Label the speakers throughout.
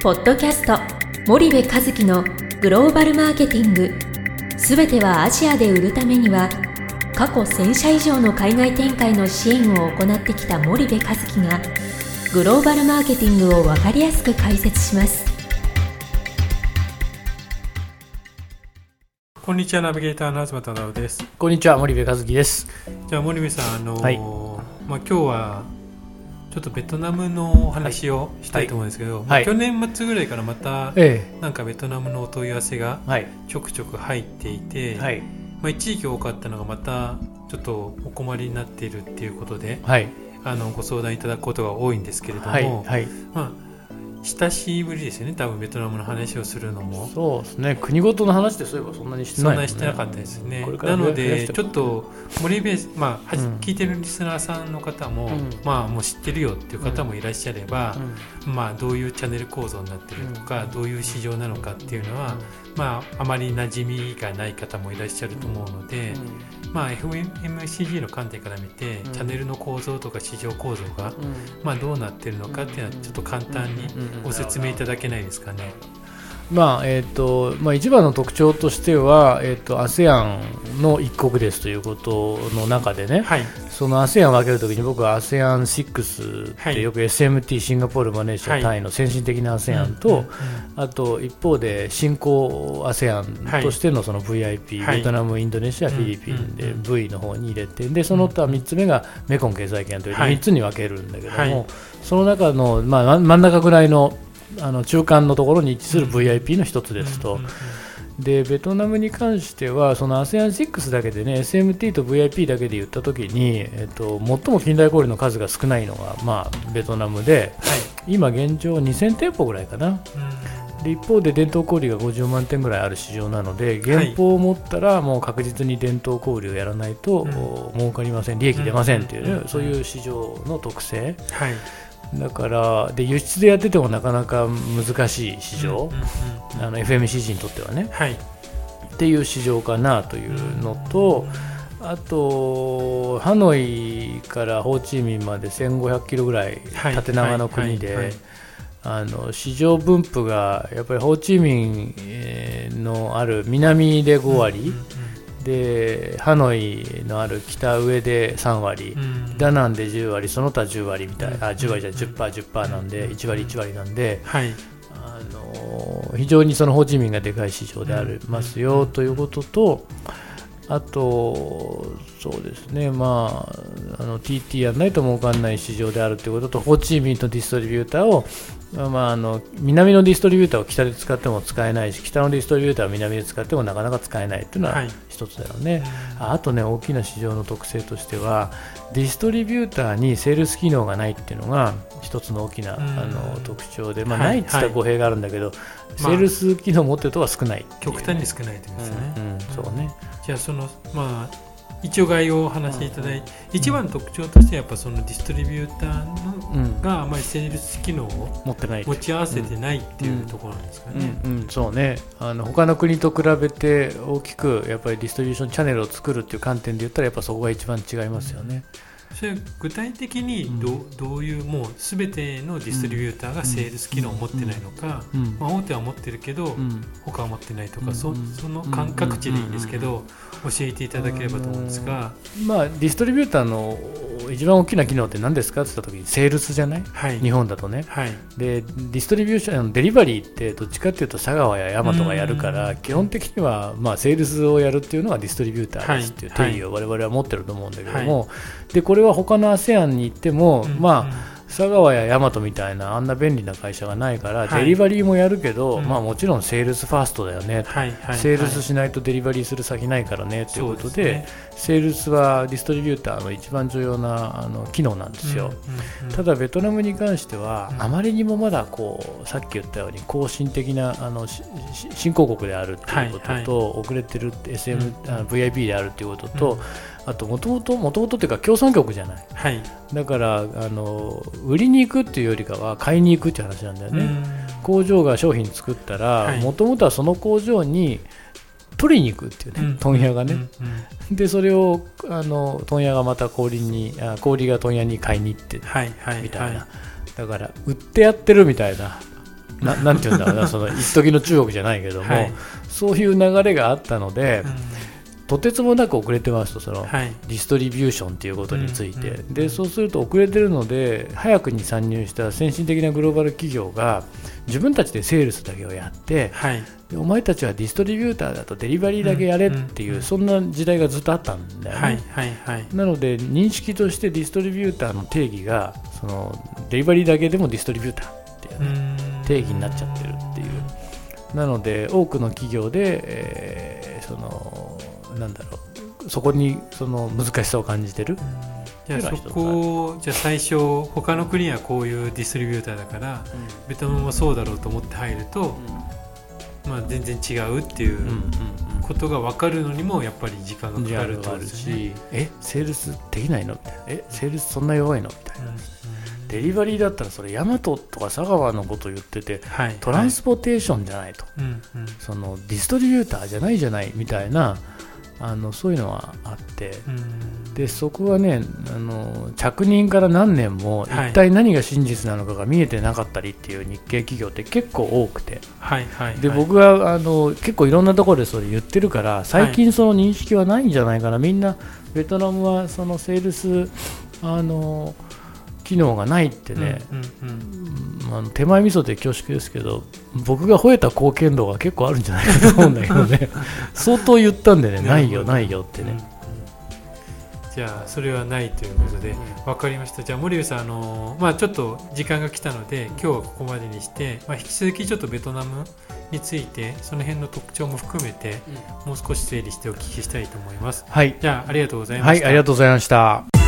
Speaker 1: ポッドキャスト森部和樹のグローバルマーケティング。すべてはアジアで売るためには過去1000社以上の海外展開の支援を行ってきた森部和樹がグローバルマーケティングを分かりやすく解説します。
Speaker 2: こんにちはナビゲーターの東忠夫です。
Speaker 3: こんにちは森部和樹です。
Speaker 2: じゃあ森部さんあのー
Speaker 3: はい。
Speaker 2: まあ今日はちょっとベトナムのお話をしたいと思うんですけど、まあ
Speaker 3: はい。
Speaker 2: 去年末ぐらいからまた
Speaker 3: え
Speaker 2: なんかベトナムのお問い合わせがちょくちょく入っていて、
Speaker 3: はい、
Speaker 2: まあ、一時期多かったのがまたちょっとお困りになっているっていうことで
Speaker 3: はい、
Speaker 2: あのご相談いただくことが多いんですけれども。まあ親しぶりですよね。多分ベトナムの話をするのも。
Speaker 3: そうですね。国ごとの話ってそういえばそんなにしてないね、
Speaker 2: そんなにしてなかったですね。なのでちょっと森ベース、まあ
Speaker 3: うん。
Speaker 2: 聞いてるリスナーさんの方も、
Speaker 3: うん。
Speaker 2: まあもう知ってるよっていう方もいらっしゃれば、まあどういうチャンネル構造になってるとか、どういう市場なのかっていうのは、まああまり馴染みがない方もいらっしゃると思うので、まあ FMCG の観点から見て、
Speaker 3: うん。
Speaker 2: チャンネルの構造とか市場構造が、まあどうなってるのかっていうのはちょっと簡単にご説明いただけないですかね。
Speaker 3: まあえっ、とまあ一番の特徴としてはえっ、と ASEAN の一国ですということの中でね、
Speaker 2: はい。
Speaker 3: その ASEAN を分けるときに僕は ASEAN6 っ
Speaker 2: はい。
Speaker 3: てよく SMT シンガポールマレーシ
Speaker 2: はい。
Speaker 3: アタイの先進的な ASEAN と、あと一方で新興 ASEAN としてのその VIP、
Speaker 2: はい。
Speaker 3: ベトナム、インドネシア、
Speaker 2: うん
Speaker 3: フィリピンで
Speaker 2: うん
Speaker 3: V の方に入れてでその他3つ目がメコン経済圏という
Speaker 2: はい。
Speaker 3: 3つに分けるんだけども、
Speaker 2: はい。
Speaker 3: その中の、まあ、真真ん中ぐらいのあの中間のところに位置する VIP の一つですと。
Speaker 2: うんうんうん。
Speaker 3: でベトナムに関してはその ASEAN6 だけでね SMT と VIP だけで言ったときに、えっと、最も近代小売の数が少ないのが、まあ、ベトナムで今現状2000店舗ぐらいかな。
Speaker 2: はい
Speaker 3: で一方で伝統小売が50万点ぐらいある市場なので原稿を持ったらもう確実に伝統小売をやらないと、
Speaker 2: うん。
Speaker 3: お儲かりません利益出ませんっていうね、
Speaker 2: うん。
Speaker 3: そういう市場の特性。
Speaker 2: はい
Speaker 3: だからで輸出でやっててもなかなか難しい市場、
Speaker 2: うんうんうん。
Speaker 3: あの FMCG にとってはね。
Speaker 2: はい。
Speaker 3: っていう市場かなというのと、あとハノイからホーチミンまで1500キロぐらい
Speaker 2: はい。
Speaker 3: 縦長の国で、あの市場分布がやっぱりホーチミンえーのある南で5割、でハノイのある北上で3割、
Speaker 2: うん。うん
Speaker 3: ダナンで10割その他10割みたい
Speaker 2: うん。
Speaker 3: あ10割じゃない 10%10% 10%なんで1割1割なんで、
Speaker 2: はい。
Speaker 3: あの非常にそのホーチミンがでかい市場でありますよということと、あと、そうですね、まあ、あの TT やらないと儲かんない市場であるということと、ホーチミンとディストリビューターを、まあ、あの南のディストリビューターを北で使っても使えないし、北のディストリビューターを南で使ってもなかなか使えないというの
Speaker 2: は
Speaker 3: はい。一つだよね。ああとね、大きな市場の特性としては、ディストリビューターにセールス機能がないっていうのが一つの大きな、
Speaker 2: うん。
Speaker 3: あの特徴で、まあ、
Speaker 2: はい
Speaker 3: ないって言ったら語弊があるんだけど、セールス機能を持ってるとは少ないっていう
Speaker 2: 極端に少ないということですね、
Speaker 3: うんうんそうね。
Speaker 2: じゃあそのまあ一応概要をお話しいただいて、一番の特徴としてはやっぱそのディストリビューターの
Speaker 3: うん、
Speaker 2: があまりセールス機能を
Speaker 3: 持ってない。
Speaker 2: 持ち合わせてないっていうところなんですか
Speaker 3: う
Speaker 2: ね。
Speaker 3: んうん、そうねあの他の国と比べて大きくやっぱりディストリビューションチャンネルを作るっていう観点で言ったらやっぱそこが一番違いますよね。
Speaker 2: それ具体的にど,、うどういうもうすべてのディストリビューターがセールス機能を持ってないのか、
Speaker 3: うん。
Speaker 2: まあ、大手は持ってるけど、
Speaker 3: うん。
Speaker 2: 他は持ってないとか、
Speaker 3: うん。
Speaker 2: そその感覚値でいいんですけど、教えていただければと思うんですが、
Speaker 3: まあ、ディストリビューターの一番大きな機能って何ですか？って言った時にセールスじゃない？
Speaker 2: はい。
Speaker 3: 日本だとね。
Speaker 2: はい。
Speaker 3: でディストリビューションデリバリーってどっちかっていうと佐川や大和がやるから
Speaker 2: うん。
Speaker 3: 基本的にはまあセールスをやるっていうのがディストリビューターですっていう
Speaker 2: はい。
Speaker 3: 定義を我々は持ってると思うんだけども、でこれは他の ASEAN に行っても、
Speaker 2: うん。
Speaker 3: まあ佐川や大和みたいなあんな便利な会社がないから、
Speaker 2: はい。
Speaker 3: デリバリーもやるけど、
Speaker 2: うん。
Speaker 3: まあ、もちろん sales first だよね、
Speaker 2: はいはい
Speaker 3: セールスしないとデリバリーする先ないからねということでセールスはディストリビューターの一番重要なあの機能なんですよ。ただベトナムに関しては、
Speaker 2: うん。
Speaker 3: あまりにもまだこうさっき言ったように後進的なあの新興国であるということと、遅れてる SM、
Speaker 2: うん。
Speaker 3: あ VIP であるということと、
Speaker 2: うん。
Speaker 3: あともともともともとっていうか共産局じゃない。
Speaker 2: はい。
Speaker 3: だからあの売りに行くっていうよりかは買いに行くっていう話なんだよね、
Speaker 2: うん。
Speaker 3: 工場が商品作った
Speaker 2: はい。
Speaker 3: らもともとはその工場に取りに行くっていうね、
Speaker 2: うん。
Speaker 3: 問屋がね、
Speaker 2: うん。うん。
Speaker 3: でそれをあの問屋がまた氷にあ氷が問屋に買いに行って
Speaker 2: はいはい
Speaker 3: みたいな、
Speaker 2: は
Speaker 3: だから売ってやってるみたいなななんていうんだろうなその一時の中国じゃないけども、
Speaker 2: はい。
Speaker 3: そういう流れがあったので、
Speaker 2: うん
Speaker 3: とてつもなく遅れてますとその、
Speaker 2: はい。
Speaker 3: ディストリビューションということについて、
Speaker 2: うんうん
Speaker 3: でそうすると遅れてるので早くに参入した先進的なグローバル企業が自分たちでセールスだけをやって
Speaker 2: はい。
Speaker 3: でお前たちはディストリビューターだとデリバリーだけやれっていう、
Speaker 2: うんうん
Speaker 3: そんな時代がずっとあったんだよね。
Speaker 2: はいはいはい。
Speaker 3: なので認識としてディストリビューターの定義がそのデリバリーだけでもディストリビューターっていうね、定義になっちゃってるっていう。なので多くの企業で、えーそのなんだろう。そこにその難しさを感じてる。
Speaker 2: じゃあそこをじゃあ最初他の国はこういうディストリビューターだからベトナムもそうだろうと思って入ると、まあ、全然違うっていう
Speaker 3: うんうん
Speaker 2: ことが分かるのにもやっぱり時間
Speaker 3: うん
Speaker 2: がかかるって
Speaker 3: ある。しえセールスできないの？みたいな。えセールスそんな弱いの？みたいな、
Speaker 2: うん
Speaker 3: デリバリーだったらそれヤマトとか佐川のこと言ってて
Speaker 2: はい、
Speaker 3: トランスポーテーションじゃないと、
Speaker 2: はいうんうん。
Speaker 3: そのディストリビューターじゃないじゃないみたいなあのそういうのはあって。
Speaker 2: うん。
Speaker 3: でそこはねあの着任から何年も
Speaker 2: はい。
Speaker 3: 一体何が真実なのかが見えてなかったりっていう日系企業って結構多くて。
Speaker 2: はいはい
Speaker 3: で
Speaker 2: はい。
Speaker 3: 僕はあの結構いろんなところでそれ言ってるから最近その認識はないんじゃないかな、みんなベトナムはそのセールスあの機能がないってね、あの手前味噌で恐縮ですけど僕が吠えた貢献度が結構あるんじゃないかと思うんだけどね。相当言ったんでねないよないよってね、
Speaker 2: うん。うんじゃあそれはないということで分かりました。じゃあ森部さんあのまあちょっと時間が来たので今日はここまでにして、まあ、引き続きちょっとベトナムについてその辺の特徴も含めてもう少し整理してお聞きしたいと思います。
Speaker 3: はい。
Speaker 2: じゃあありがとうございました。
Speaker 3: はいありがとうございました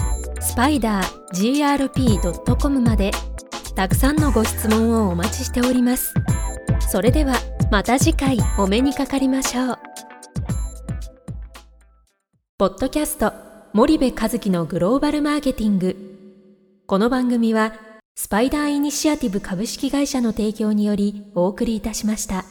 Speaker 1: スパイダー grp.com までたくさんのご質問をお待ちしております。それではまた次回お目にかかりましょう。ポッドキャスト森部和樹のグローバルマーケティング。この番組はスパイダーイニシアティブ株式会社の提供によりお送りいたしました。